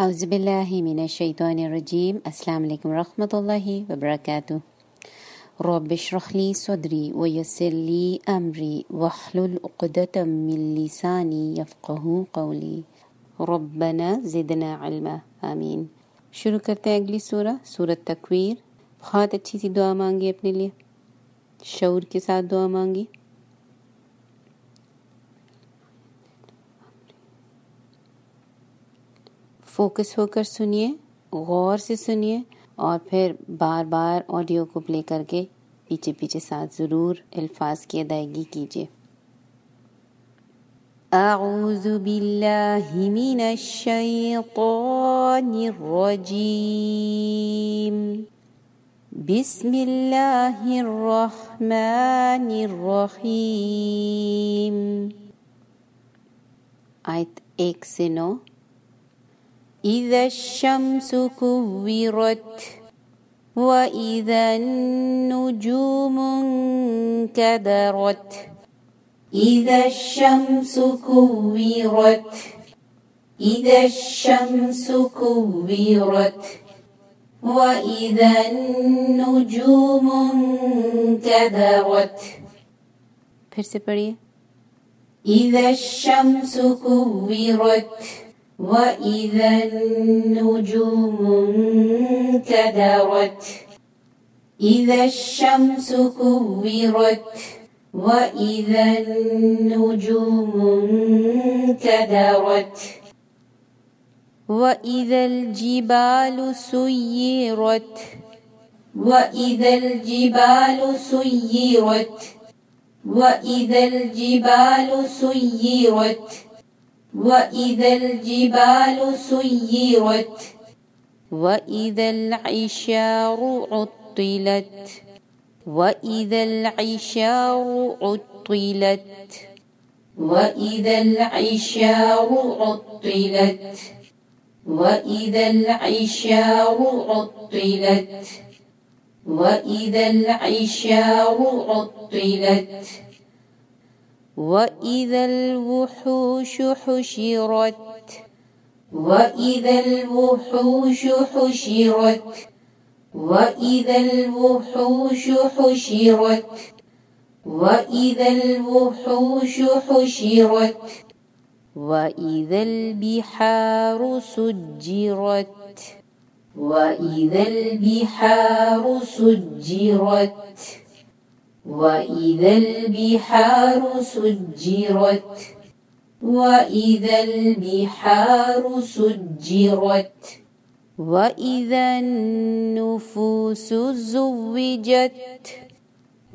اعوذ باللہ من الشیطان الرجیم۔ السلام علیکم ورحمۃ اللہ وبرکاتہ۔ رب اشرح لی صدری ویسر لی امری واحلل عقدۃ من لسانی یفقهوا قولی۔ ربنا زدنا علما، آمین۔ شروع کرتے ہیں اگلی سورہ سورت تکویر۔ بہت اچھی سی دعا مانگی اپنے لیے۔ شعور کے ساتھ دعا مانگی۔ فوکس ہو کر سنیے، غور سے سنیے اور پھر بار بار آڈیو کو پلے کر کے پیچھے پیچھے ساتھ ضرور الفاظ کی ادائیگی کیجیے۔ اعوذ باللہ من الشیطان الرجیم۔ بسم اللہ الرحمن الرحیم۔ آیت ایک سے نو۔ إذا الشمس كورت وإذا النجوم انكدرت. إذا الشمس كورت إذا الشمس كورت وإذا النجوم انكدرت. إذا الشمس كورت وإذا النجوم انكدرت إذا الشمس كورت وإذا النجوم انكدرت وإذا الجبال سيرت وإذا الجبال سيرت وإذا الجبال سيرت. وإذا الجبال سيرت وإذا العشار عطلت وإذا العشار عطلت وإذا العشار عطلت وإذا العشار عطلت وإذا العشار عطلت وإذا الوحوش حشرت وإذا الوحوش حشرت وإذا الوحوش حشرت وإذا الوحوش حشرت وإذا البحار سجرت وإذا البحار سجرت وإذا البحار سجرت وإذا البحار سجرت وإذا النفوس زوجت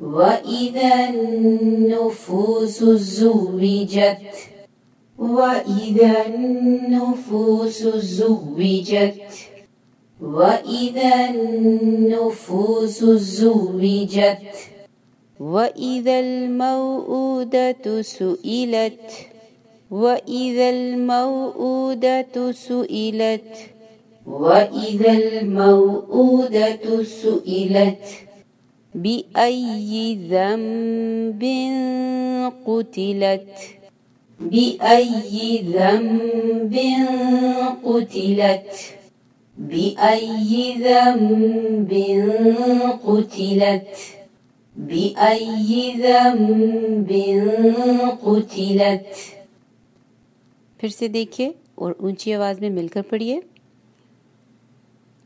وإذا النفوس زوجت وإذا النفوس زوجت وإذا النفوس زوجت وإذا الموءودة سئلت وإذا الموءودة سئلت وإذا الموءودة سئلت بأي ذنب قتلت بأي ذنب قتلت بأي ذنب قتلت بأي ذنب قتلت؟ پھر سے دیکھئے اور اونچی آواز میں مل کر پڑھئے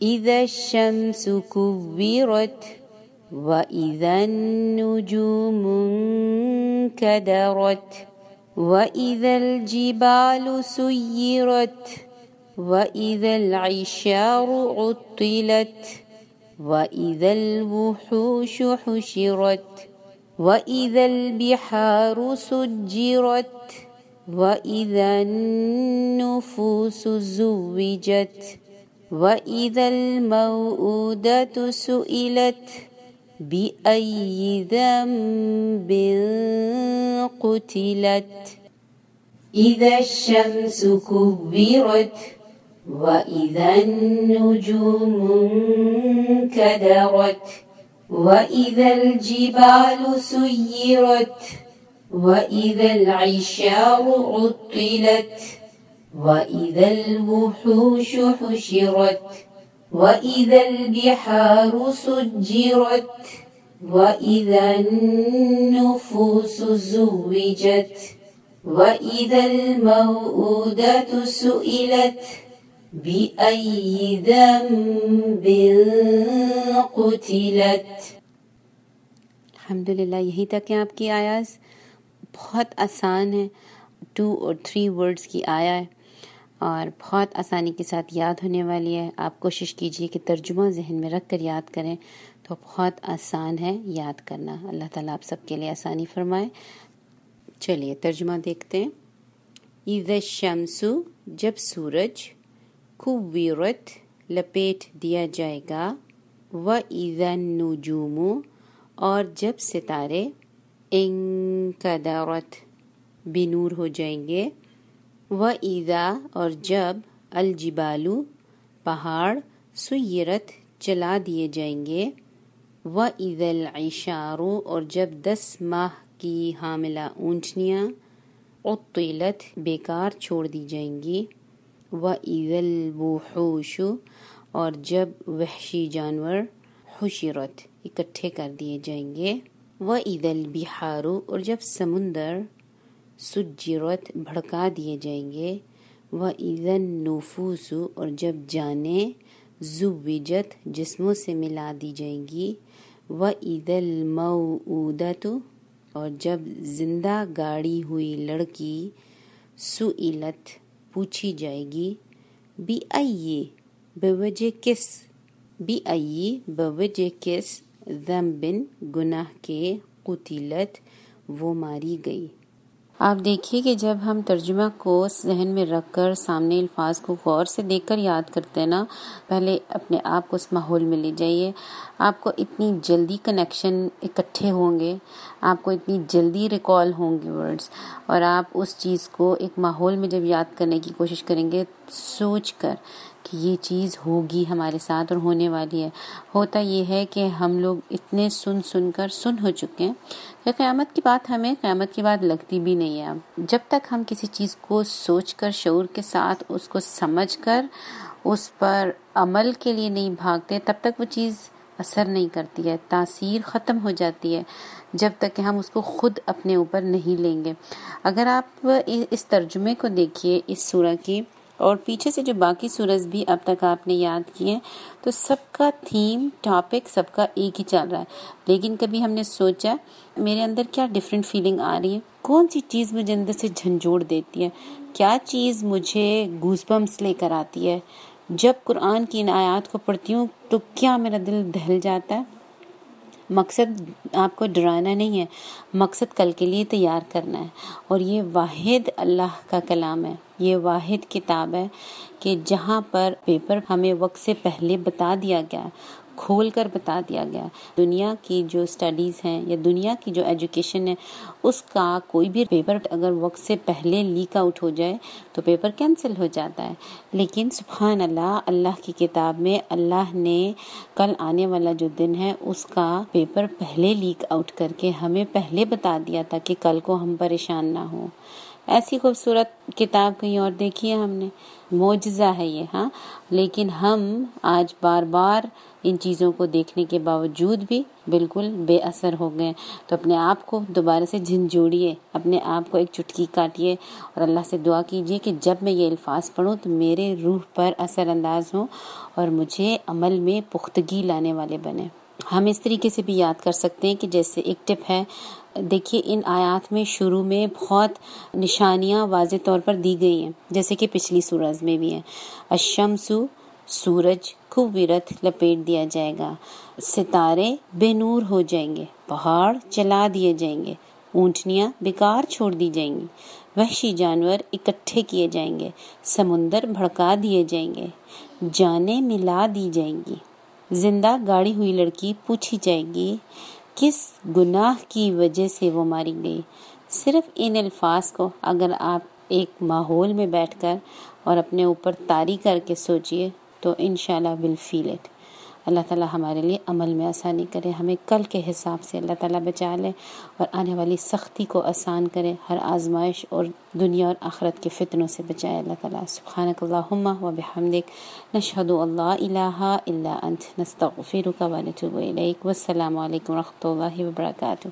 إذا الشمس كورت وإذا النجوم كدرت وإذا الجبال سيرت وإذا العشار عطلت وإذا الوحوش حشرت وإذا البحار سجرت وإذا النفوس زوجت وإذا الموءودة سئلت بأي ذنب قتلت إذا الشمس كبرت وإذا النجوم انكدرت وإذا الجبال سيرت وإذا العشار عطلت وإذا الوحوش حشرت وإذا البحار سجرت وإذا النفوس زوجت وإذا الموءودة سئلت. بأي ذنب قتلت؟ الحمدللہ، یہی تک ہے آپ کی آیاز بہت آسان ہے ٹو اور تھری ورڈز کی آیا ہے، اور بہت آسانی کے ساتھ یاد ہونے والی ہے۔ آپ کوشش کیجیے کہ ترجمہ ذہن میں رکھ کر یاد کریں، تو بہت آسان ہے یاد کرنا۔ اللہ تعالیٰ آپ سب کے لیے آسانی فرمائے۔ چلیے، ترجمہ دیکھتے ہیں۔ عید شمسو جب سورج خوبیرت لپیٹ دیا جائے گا۔ و عید نجومو اور جب ستارے انکدارت بنور ہو جائیں گے۔ و ایزا اور جب الجبالو پہاڑ سیرت چلا دیے جائیں گے۔ و عید العشارو اور جب دس ماہ کی حاملہ اونٹنیاں اطیلت بیکار چھوڑ دی جائیں گی۔ و عید الوحوش اور جب وحشی جانور حشرت اکٹھے کر دیے جائیں گے و عید البہارو اور جب سمندر سجرت بھڑکا دیے جائیں گے وہ ایزن نوفوس اور جب جانیں زوجت جسموں سے ملا دی جائیں گی وہ عید المعودت اور جب زندہ گاڑی ہوئی لڑکی سئلت پوچھی جائے گی، بی آئیے بوجہ کس؟ بی آئیے بوجہ کس؟ ذنبن گناہ کے قتیلت وہ ماری گئی۔ آپ دیکھیے کہ جب ہم ترجمہ کو ذہن میں رکھ کر سامنے الفاظ کو غور سے دیکھ کر یاد کرتے ہیں نا، پہلے اپنے آپ کو اس ماحول میں لے جائیے۔ آپ کو اتنی جلدی کنیکشن اکٹھے ہوں گے، آپ کو اتنی جلدی ریکال ہوں گے ورڈز اور آپ اس چیز کو ایک ماحول میں جب یاد کرنے کی کوشش کریں گے، سوچ کر کہ یہ چیز ہوگی ہمارے ساتھ اور ہونے والی ہے۔ ہوتا یہ ہے کہ ہم لوگ اتنے سن سن کر سن ہو چکے ہیں کہ قیامت کی بات ہمیں قیامت کی بات لگتی بھی نہیں ہے۔ اب جب تک ہم کسی چیز کو سوچ کر، شعور کے ساتھ اس کو سمجھ کر، اس پر عمل کے لیے نہیں بھاگتے، تب تک وہ چیز اثر نہیں کرتی ہے، تاثیر ختم ہو جاتی ہے۔ جب تک کہ ہم اس کو خود اپنے اوپر نہیں لیں گے۔ اگر آپ اس ترجمے کو دیکھیے، اس سورہ کی اور پیچھے سے جو باقی سورج بھی اب تک آپ نے یاد کیے تو سب کا تھیم ٹاپک سب کا ایک ہی چل رہا ہے۔ لیکن کبھی ہم نے سوچا، میرے اندر کیا ڈفرینٹ فیلنگ آ رہی ہے؟ کون سی چیز مجھے اندر سے جھنجھوڑ دیتی ہے؟ کیا چیز مجھے گوز بمس لے کر آتی ہے؟ جب قرآن کی ان آیات کو پڑھتی ہوں تو کیا میرا دل دہل جاتا ہے؟ مقصد آپ کو ڈرانا نہیں ہے، مقصد کل کے لیے تیار کرنا ہے۔ اور یہ واحد اللہ کا کلام ہے، یہ واحد کتاب ہے کہ جہاں پر پیپر ہمیں وقت سے پہلے بتا دیا گیا کھول کر بتا دیا گیا۔ دنیا کی جو سٹڈیز ہیں یا دنیا کی جو ایجوکیشن ہے، اس کا کوئی بھی پیپر اگر وقت سے پہلے لیک آؤٹ ہو جائے تو پیپر کینسل ہو جاتا ہے۔ لیکن سبحان اللہ اللہ کی کتاب میں اللہ نے کل آنے والا جو دن ہے، اس کا پیپر پہلے لیک آؤٹ کر کے ہمیں پہلے بتا دیا تھا کہ کل کو ہم پریشان نہ ہوں۔ ایسی خوبصورت کتاب کہیں اور دیکھی ہے ہم نے؟ معجزہ ہے یہ ہاں۔ لیکن ہم آج بار بار ان چیزوں کو دیکھنے کے باوجود بھی بالکل بے اثر ہو گئے تو اپنے آپ کو دوبارہ سے جھنجھوڑیے اپنے آپ کو ایک چٹکی کاٹیے اور اللہ سے دعا کیجیے کہ جب میں یہ الفاظ پڑھوں تو میرے روح پر اثر انداز ہوں اور مجھے عمل میں پختگی لانے والے بنے ہم اس طریقے سے بھی یاد کر سکتے ہیں کہ جیسے ایک ٹپ ہے، دیکھیے ان آیات میں شروع میں بہت نشانیاں واضح طور پر دی گئی ہیں، جیسے کہ پچھلی سورج میں بھی ہیں۔ اشمسو سورج خوب ورت لپیٹ دیا جائے گا۔ ستارے بے نور ہو جائیں گے، پہاڑ چلا دیے جائیں گے، اونٹنیاں بیکار چھوڑ دی جائیں گی۔ وحشی جانور اکٹھے کیے جائیں گے، سمندر بھڑکا دیے جائیں گے، جانیں ملا دی جائیں گی۔ زندہ گاڑی ہوئی لڑکی پوچھی جائے گی، کس گناہ کی وجہ سے وہ ماری گئی؟ صرف ان الفاظ کو اگر آپ ایک ماحول میں بیٹھ کر اور اپنے اوپر تاری کر کے سوچئے تو انشاءاللہ ول فیل اٹ اللہ تعالیٰ ہمارے لیے عمل میں آسانی کرے، ہمیں کل کے حساب سے اللہ تعالیٰ بچا لے اور آنے والی سختی کو آسان کرے، ہر آزمائش اور دنیا اور آخرت کے فتنوں سے بچائے اللہ تعالیٰ۔ سبحانک اللہم و بحمدک نشہد اللہ الہ الا انت، نستغفرک و نتوب الیک۔ والسلام علیکم ورحمۃ اللہ وبرکاتہ۔